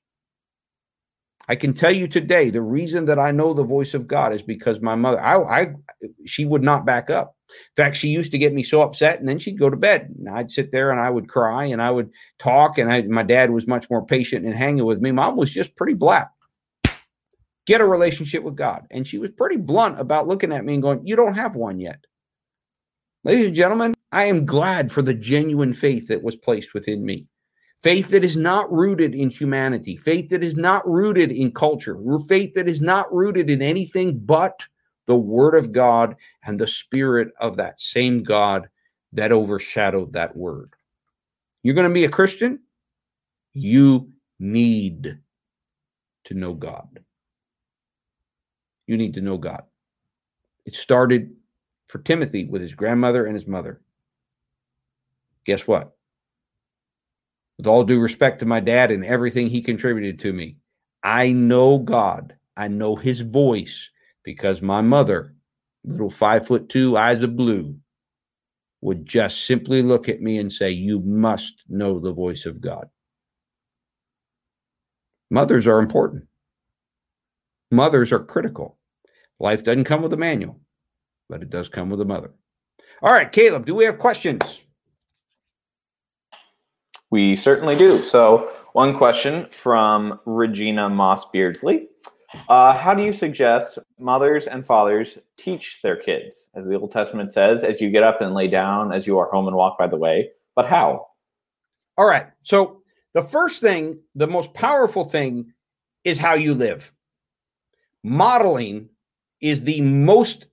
I can tell you today the reason that I know the voice of God is because my mother, I, I she would not back up. In fact, she used to get me so upset, and then she'd go to bed. And I'd sit there and I would cry and I would talk. And I, my dad was much more patient and hanging with me. Mom was just pretty black. Get a relationship with God. And she was pretty blunt about looking at me and going, You don't have one yet. Ladies and gentlemen, I am glad for the genuine faith that was placed within me faith that is not rooted in humanity, faith that is not rooted in culture, faith that is not rooted in anything but the Word of God and the Spirit of that same God that overshadowed that Word. You're going to be a Christian? You need to know God. You need to know God. It started for Timothy with his grandmother and his mother. Guess what? With all due respect to my dad and everything he contributed to me, I know God. I know his voice because my mother, little five foot two, eyes of blue, would just simply look at me and say, You must know the voice of God. Mothers are important. Mothers are critical. Life doesn't come with a manual, but it does come with a mother. All right, Caleb, do we have questions? We certainly do. So, one question from Regina Moss Beardsley. Uh, how do you suggest mothers and fathers teach their kids? As the Old Testament says, as you get up and lay down, as you are home and walk by the way. But how? All right. So, the first thing, the most powerful thing is how you live. Modeling is the most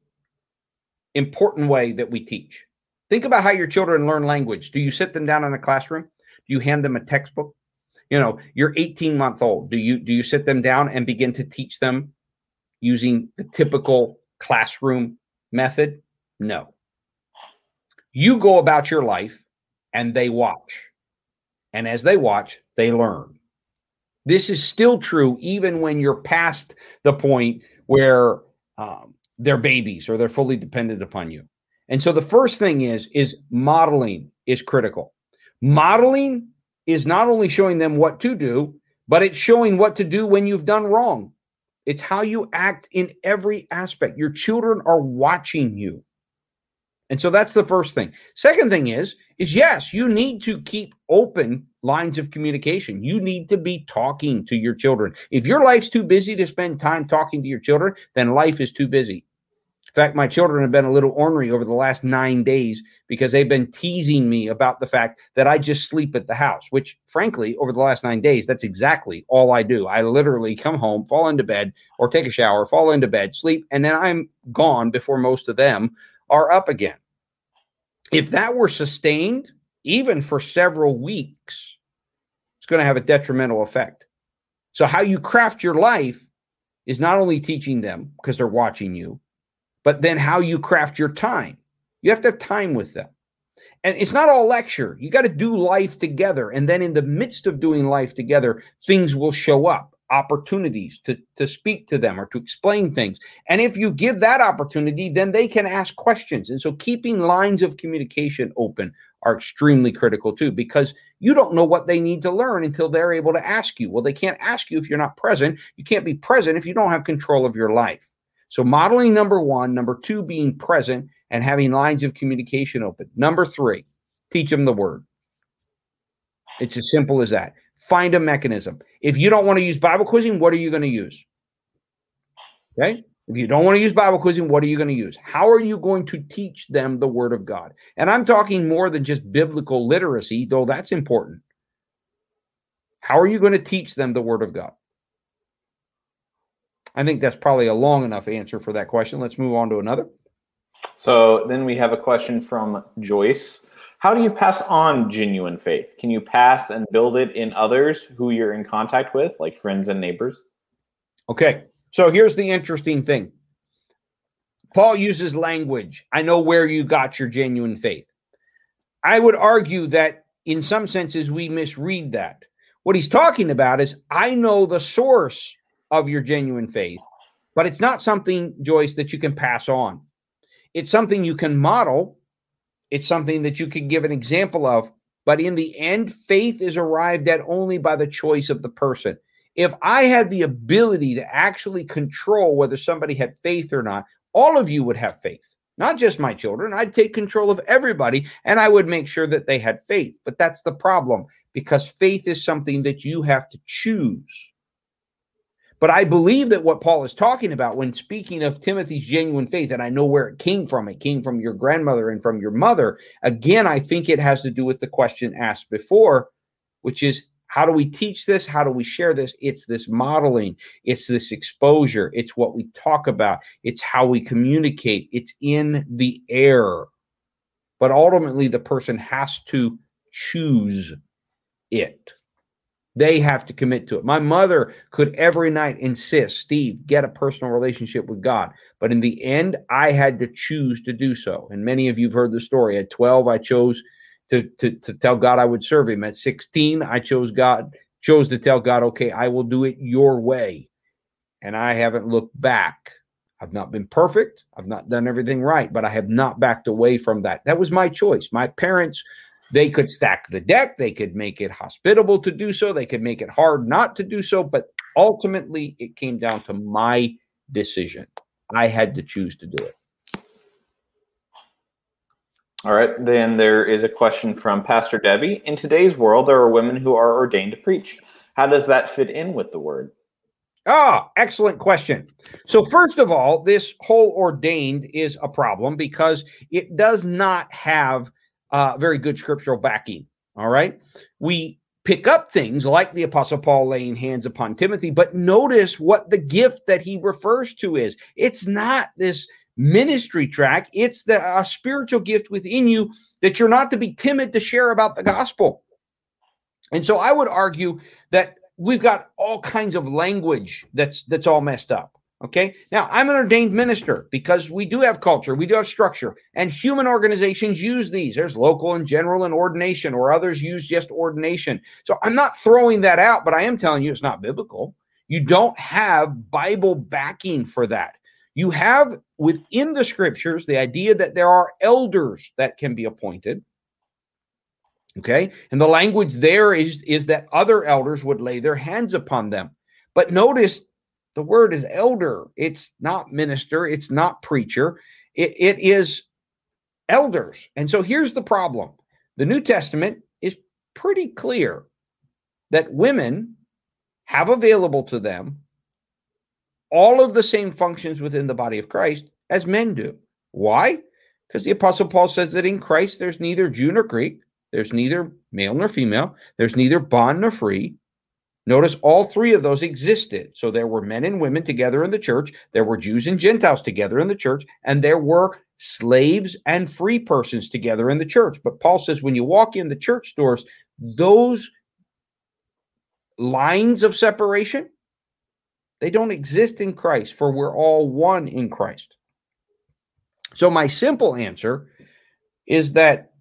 important way that we teach. Think about how your children learn language. Do you sit them down in a classroom? Do you hand them a textbook? You know, you're 18 month old. Do you do you sit them down and begin to teach them using the typical classroom method? No. You go about your life and they watch. And as they watch, they learn. This is still true even when you're past the point where um, they're babies or they're fully dependent upon you. And so the first thing is is modeling is critical. Modeling is not only showing them what to do, but it's showing what to do when you've done wrong. It's how you act in every aspect. Your children are watching you. And so that's the first thing. Second thing is is yes, you need to keep open lines of communication. You need to be talking to your children. If your life's too busy to spend time talking to your children, then life is too busy. Fact, my children have been a little ornery over the last nine days because they've been teasing me about the fact that I just sleep at the house, which, frankly, over the last nine days, that's exactly all I do. I literally come home, fall into bed, or take a shower, fall into bed, sleep, and then I'm gone before most of them are up again. If that were sustained, even for several weeks, it's going to have a detrimental effect. So, how you craft your life is not only teaching them because they're watching you, but then how you craft your time. You have to have time with them. And it's not all lecture. You got to do life together. And then in the midst of doing life together, things will show up opportunities to, to speak to them or to explain things. And if you give that opportunity, then they can ask questions. And so keeping lines of communication open are extremely critical too, because you don't know what they need to learn until they're able to ask you. Well, they can't ask you if you're not present. You can't be present if you don't have control of your life. So, modeling number one, number two, being present and having lines of communication open. Number three, teach them the word. It's as simple as that. Find a mechanism. If you don't want to use Bible quizzing, what are you going to use? Okay. If you don't want to use Bible quizzing, what are you going to use? How are you going to teach them the Word of God? And I'm talking more than just biblical literacy, though that's important. How are you going to teach them the Word of God? I think that's probably a long enough answer for that question. Let's move on to another. So then we have a question from Joyce. How do you pass on genuine faith? Can you pass and build it in others who you're in contact with, like friends and neighbors? Okay. So here's the interesting thing Paul uses language. I know where you got your genuine faith. I would argue that in some senses, we misread that. What he's talking about is I know the source of your genuine faith, but it's not something, Joyce, that you can pass on. It's something you can model, it's something that you can give an example of. But in the end, faith is arrived at only by the choice of the person. If I had the ability to actually control whether somebody had faith or not, all of you would have faith not just my children. I'd take control of everybody and I would make sure that they had faith. But that's the problem because faith is something that you have to choose. But I believe that what Paul is talking about when speaking of Timothy's genuine faith, and I know where it came from, it came from your grandmother and from your mother. Again, I think it has to do with the question asked before, which is how do we teach this? How do we share this? It's this modeling, it's this exposure, it's what we talk about, it's how we communicate, it's in the air. But ultimately, the person has to choose it. They have to commit to it. My mother could every night insist, Steve, get a personal relationship with God. But in the end, I had to choose to do so. And many of you have heard the story. At 12, I chose to, to, to tell God I would serve him. At 16, I chose God, chose to tell God, okay, I will do it your way. And I haven't looked back. I've not been perfect. I've not done everything right, but I have not backed away from that. That was my choice. My parents, they could stack the deck. They could make it hospitable to do so. They could make it hard not to do so. But ultimately, it came down to my decision. I had to choose to do it. All right, then there is a question from Pastor Debbie. In today's world, there are women who are ordained to preach. How does that fit in with the word? Ah, excellent question. So, first of all, this whole ordained is a problem because it does not have uh, very good scriptural backing. All right. We pick up things like the Apostle Paul laying hands upon Timothy, but notice what the gift that he refers to is. It's not this ministry track. It's the a spiritual gift within you that you're not to be timid to share about the gospel. And so I would argue that we've got all kinds of language that's that's all messed up. Okay. Now I'm an ordained minister because we do have culture, we do have structure, and human organizations use these. There's local and general and ordination, or others use just ordination. So I'm not throwing that out, but I am telling you it's not biblical. You don't have Bible backing for that. You have within the scriptures the idea that there are elders that can be appointed. Okay. And the language there is, is that other elders would lay their hands upon them. But notice the word is elder. It's not minister. It's not preacher. it, it is elders. And so here's the problem the New Testament is pretty clear that women have available to them all of the same functions within the body of Christ as men do. Why? Because the Apostle Paul says that in Christ there's neither Jew nor Greek, there's neither male nor female, there's neither bond nor free. Notice all three of those existed. So there were men and women together in the church, there were Jews and Gentiles together in the church, and there were slaves and free persons together in the church. But Paul says when you walk in the church doors, those lines of separation they don't exist in Christ, for we're all one in Christ. So, my simple answer is that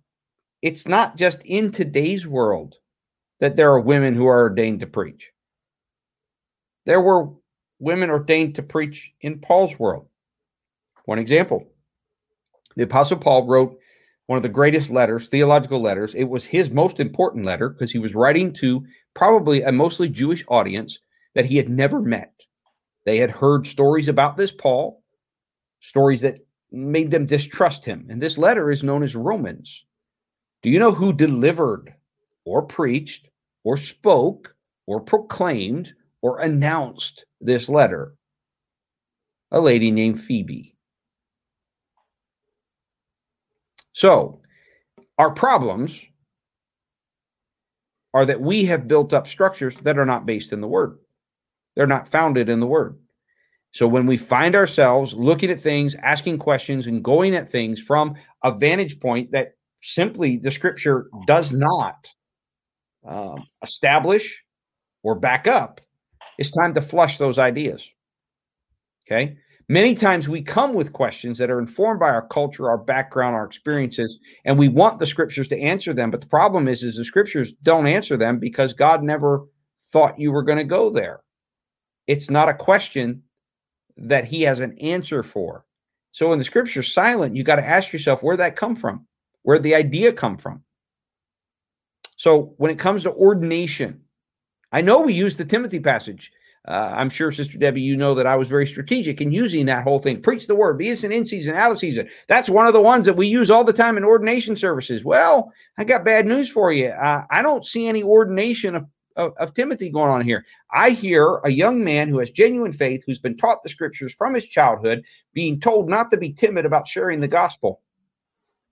it's not just in today's world that there are women who are ordained to preach. There were women ordained to preach in Paul's world. One example the Apostle Paul wrote one of the greatest letters, theological letters. It was his most important letter because he was writing to probably a mostly Jewish audience that he had never met. They had heard stories about this Paul, stories that made them distrust him. And this letter is known as Romans. Do you know who delivered or preached or spoke or proclaimed or announced this letter? A lady named Phoebe. So, our problems are that we have built up structures that are not based in the word. They're not founded in the word. So when we find ourselves looking at things, asking questions, and going at things from a vantage point that simply the scripture does not um, establish or back up, it's time to flush those ideas. Okay. Many times we come with questions that are informed by our culture, our background, our experiences, and we want the scriptures to answer them. But the problem is, is the scriptures don't answer them because God never thought you were going to go there. It's not a question that He has an answer for. So when the scripture's silent, you got to ask yourself where that come from, where the idea come from. So when it comes to ordination, I know we use the Timothy passage. Uh, I'm sure, Sister Debbie, you know that I was very strategic in using that whole thing. Preach the word, be it in season, out of season. That's one of the ones that we use all the time in ordination services. Well, I got bad news for you. Uh, I don't see any ordination of, of, of Timothy going on here. I hear a young man who has genuine faith, who's been taught the scriptures from his childhood, being told not to be timid about sharing the gospel.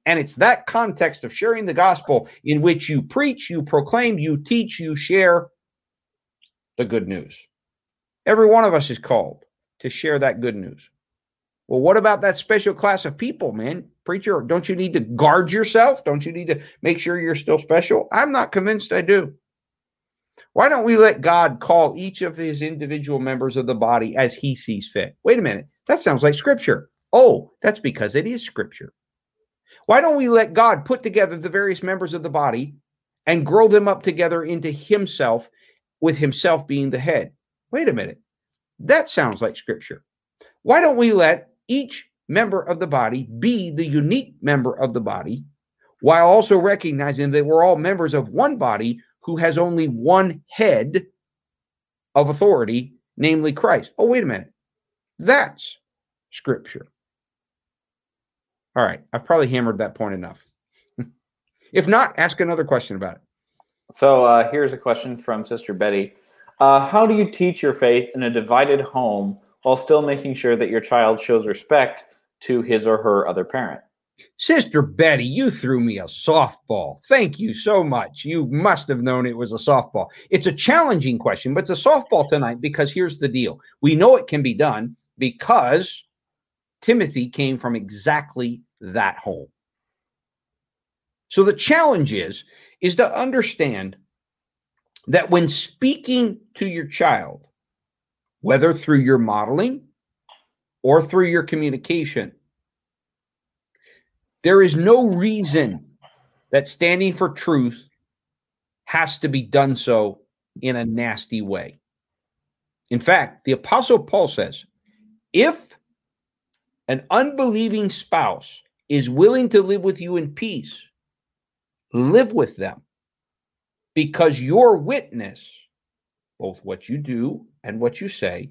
And it's that context of sharing the gospel in which you preach, you proclaim, you teach, you share the good news. Every one of us is called to share that good news. Well, what about that special class of people, man? Preacher, don't you need to guard yourself? Don't you need to make sure you're still special? I'm not convinced I do. Why don't we let God call each of his individual members of the body as he sees fit? Wait a minute. That sounds like scripture. Oh, that's because it is scripture. Why don't we let God put together the various members of the body and grow them up together into himself, with himself being the head? Wait a minute. That sounds like scripture. Why don't we let each member of the body be the unique member of the body while also recognizing that we're all members of one body who has only one head of authority, namely Christ? Oh, wait a minute. That's scripture. All right. I've probably hammered that point enough. if not, ask another question about it. So uh, here's a question from Sister Betty. Uh, how do you teach your faith in a divided home while still making sure that your child shows respect to his or her other parent? Sister Betty, you threw me a softball. Thank you so much. You must have known it was a softball. It's a challenging question, but it's a softball tonight because here's the deal. We know it can be done because Timothy came from exactly that home. So the challenge is is to understand that when speaking to your child, whether through your modeling or through your communication, there is no reason that standing for truth has to be done so in a nasty way. In fact, the Apostle Paul says if an unbelieving spouse is willing to live with you in peace, live with them because your witness, both what you do and what you say,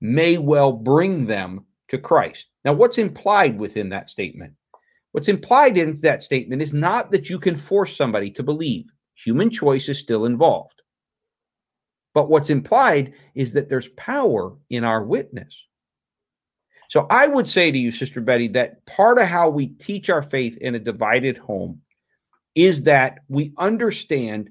may well bring them to Christ. Now, what's implied within that statement? What's implied in that statement is not that you can force somebody to believe. Human choice is still involved. But what's implied is that there's power in our witness. So I would say to you, Sister Betty, that part of how we teach our faith in a divided home is that we understand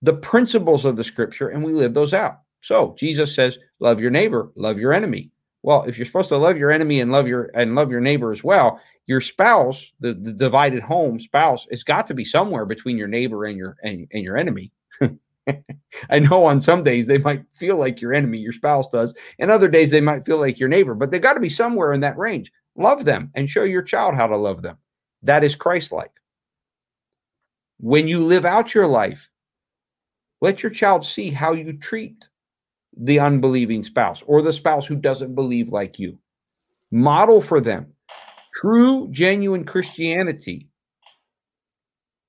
the principles of the scripture and we live those out. So Jesus says, love your neighbor, love your enemy. Well, if you're supposed to love your enemy and love your and love your neighbor as well, your spouse, the, the divided home spouse, it's got to be somewhere between your neighbor and your and, and your enemy. I know on some days they might feel like your enemy, your spouse does, and other days they might feel like your neighbor, but they've got to be somewhere in that range. Love them and show your child how to love them. That is Christ like. When you live out your life let your child see how you treat the unbelieving spouse or the spouse who doesn't believe like you. Model for them. True, genuine Christianity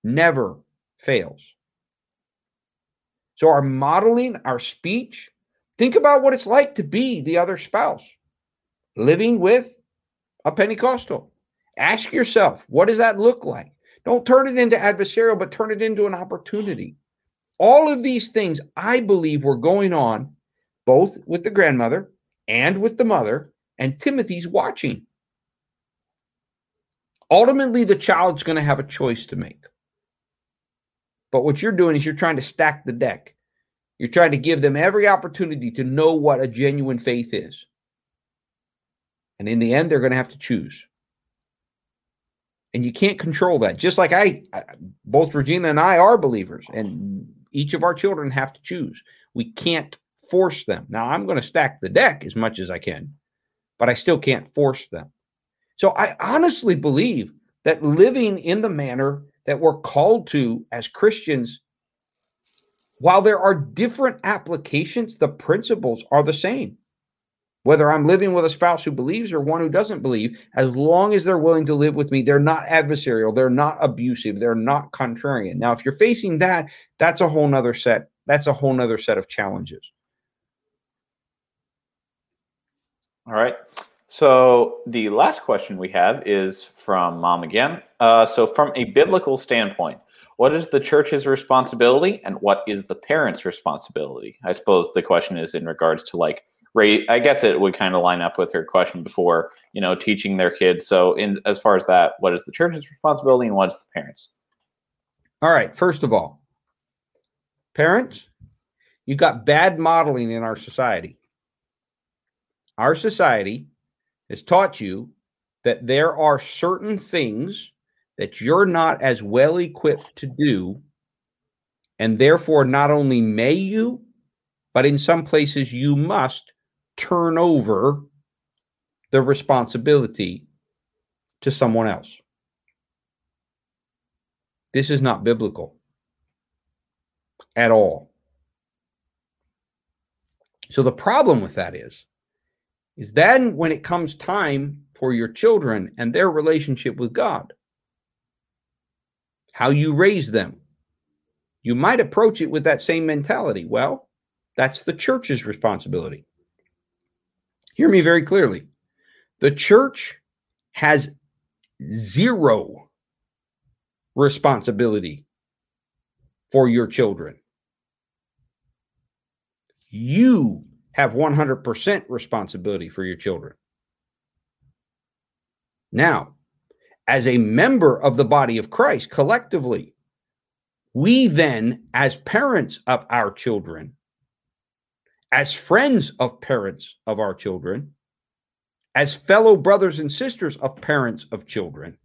never fails. So, our modeling, our speech, think about what it's like to be the other spouse living with a Pentecostal. Ask yourself, what does that look like? Don't turn it into adversarial, but turn it into an opportunity. All of these things, I believe, were going on both with the grandmother and with the mother, and Timothy's watching. Ultimately, the child's going to have a choice to make. But what you're doing is you're trying to stack the deck. You're trying to give them every opportunity to know what a genuine faith is. And in the end, they're going to have to choose. And you can't control that. Just like I, both Regina and I are believers, and each of our children have to choose. We can't force them. Now, I'm going to stack the deck as much as I can, but I still can't force them. So I honestly believe that living in the manner that we're called to as Christians, while there are different applications, the principles are the same. Whether I'm living with a spouse who believes or one who doesn't believe, as long as they're willing to live with me, they're not adversarial, they're not abusive, they're not contrarian. Now, if you're facing that, that's a whole nother set. That's a whole nother set of challenges. All right. So the last question we have is from mom again. Uh, so, from a biblical standpoint, what is the church's responsibility and what is the parent's responsibility? I suppose the question is in regards to like rate. I guess it would kind of line up with her question before, you know, teaching their kids. So, in as far as that, what is the church's responsibility and what is the parents? All right. First of all, parents, you got bad modeling in our society. Our society has taught you that there are certain things that you're not as well equipped to do. And therefore, not only may you, but in some places you must turn over the responsibility to someone else. This is not biblical at all. So the problem with that is is then when it comes time for your children and their relationship with God, how you raise them, you might approach it with that same mentality. Well, that's the church's responsibility. Hear me very clearly. The church has zero responsibility for your children. You have 100% responsibility for your children. Now, as a member of the body of Christ collectively, we then, as parents of our children, as friends of parents of our children, as fellow brothers and sisters of parents of children,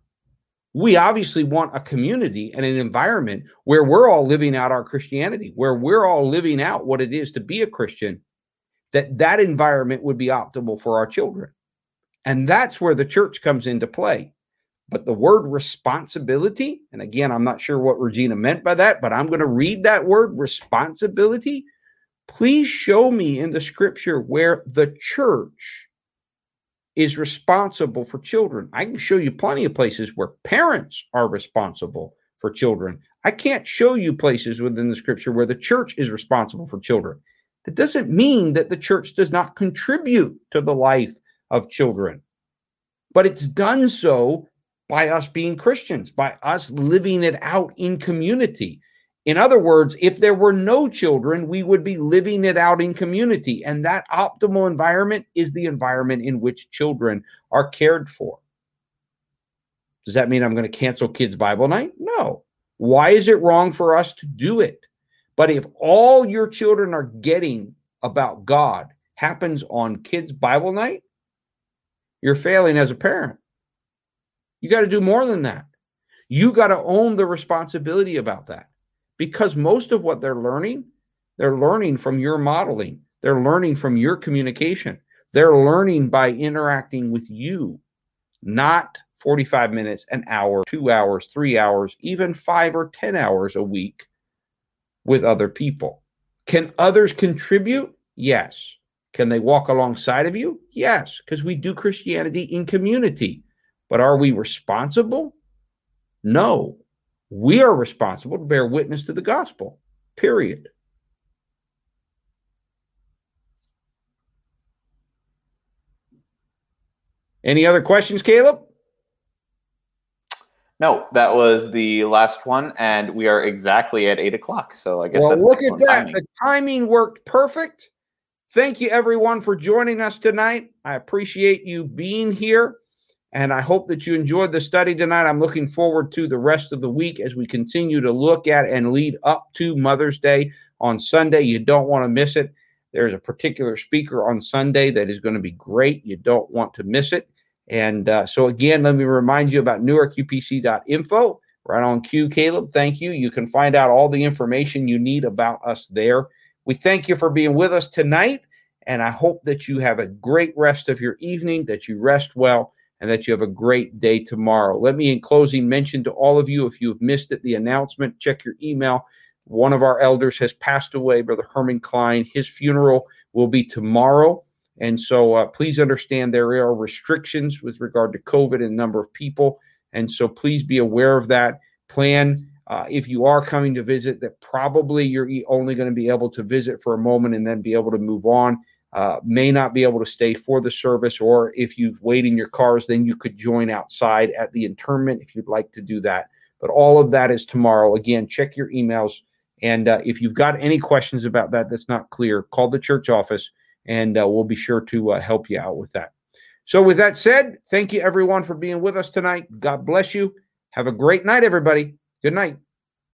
we obviously want a community and an environment where we're all living out our Christianity, where we're all living out what it is to be a Christian, that that environment would be optimal for our children. And that's where the church comes into play. But the word responsibility, and again, I'm not sure what Regina meant by that, but I'm going to read that word responsibility Please show me in the scripture where the church is responsible for children. I can show you plenty of places where parents are responsible for children. I can't show you places within the scripture where the church is responsible for children. That doesn't mean that the church does not contribute to the life of children, but it's done so by us being Christians, by us living it out in community. In other words, if there were no children, we would be living it out in community. And that optimal environment is the environment in which children are cared for. Does that mean I'm going to cancel kids' Bible night? No. Why is it wrong for us to do it? But if all your children are getting about God happens on kids' Bible night, you're failing as a parent. You got to do more than that. You got to own the responsibility about that because most of what they're learning, they're learning from your modeling, they're learning from your communication, they're learning by interacting with you, not 45 minutes, an hour, two hours, three hours, even five or 10 hours a week with other people. Can others contribute? Yes. Can they walk alongside of you? Yes, because we do Christianity in community. But are we responsible? No. We are responsible to bear witness to the gospel, period. Any other questions, Caleb? No, that was the last one, and we are exactly at eight o'clock. So I guess well, look at that. Timing. The timing worked perfect. Thank you, everyone, for joining us tonight. I appreciate you being here. And I hope that you enjoyed the study tonight. I'm looking forward to the rest of the week as we continue to look at and lead up to Mother's Day on Sunday. You don't want to miss it. There's a particular speaker on Sunday that is going to be great. You don't want to miss it. And uh, so, again, let me remind you about newarkupc.info. Right on cue, Caleb. Thank you. You can find out all the information you need about us there. We thank you for being with us tonight. And I hope that you have a great rest of your evening, that you rest well, and that you have a great day tomorrow. Let me, in closing, mention to all of you if you have missed it, the announcement, check your email. One of our elders has passed away, Brother Herman Klein. His funeral will be tomorrow. And so uh, please understand there are restrictions with regard to COVID and number of people. And so please be aware of that. Plan uh, if you are coming to visit that probably you're only going to be able to visit for a moment and then be able to move on. Uh, may not be able to stay for the service, or if you wait in your cars, then you could join outside at the interment if you'd like to do that. But all of that is tomorrow. Again, check your emails. And uh, if you've got any questions about that that's not clear, call the church office and uh, we'll be sure to uh, help you out with that. So, with that said, thank you everyone for being with us tonight. God bless you. Have a great night, everybody. Good night.